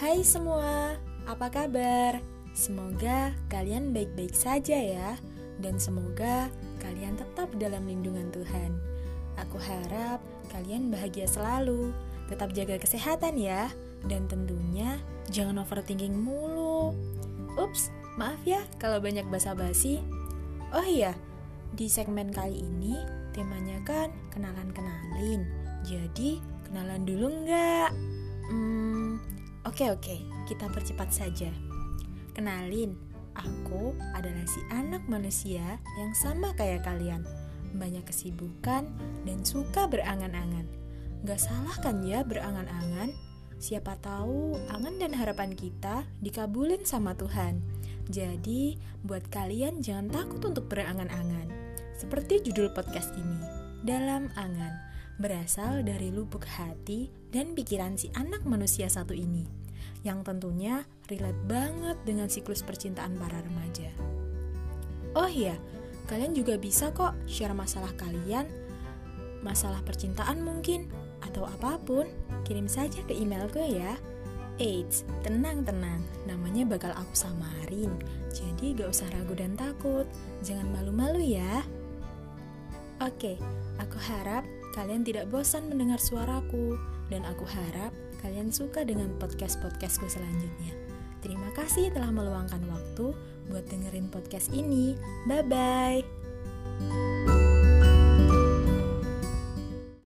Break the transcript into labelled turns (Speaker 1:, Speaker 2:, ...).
Speaker 1: Hai semua, apa kabar? Semoga kalian baik-baik saja ya Dan semoga kalian tetap dalam lindungan Tuhan Aku harap kalian bahagia selalu Tetap jaga kesehatan ya Dan tentunya jangan overthinking mulu Ups, maaf ya kalau banyak basa-basi Oh iya, di segmen kali ini temanya kan kenalan-kenalin Jadi kenalan dulu nggak? Oke oke, kita percepat saja. Kenalin, aku adalah si anak manusia yang sama kayak kalian. Banyak kesibukan dan suka berangan-angan. Gak salah kan ya berangan-angan? Siapa tahu angan dan harapan kita dikabulin sama Tuhan. Jadi, buat kalian jangan takut untuk berangan-angan. Seperti judul podcast ini, Dalam Angan, berasal dari lubuk hati dan pikiran si anak manusia satu ini, yang tentunya relate banget dengan siklus percintaan para remaja. Oh iya, kalian juga bisa kok share masalah kalian, masalah percintaan mungkin, atau apa pun, kirim saja ke email gue ya Eits, tenang-tenang, namanya bakal aku samarin, jadi gak usah ragu dan takut, jangan malu-malu ya. Oke, aku harap kalian tidak bosan mendengar suaraku, dan aku harap kalian suka dengan podcast-podcastku selanjutnya. Terima kasih telah meluangkan waktu buat dengerin podcast ini. Bye-bye.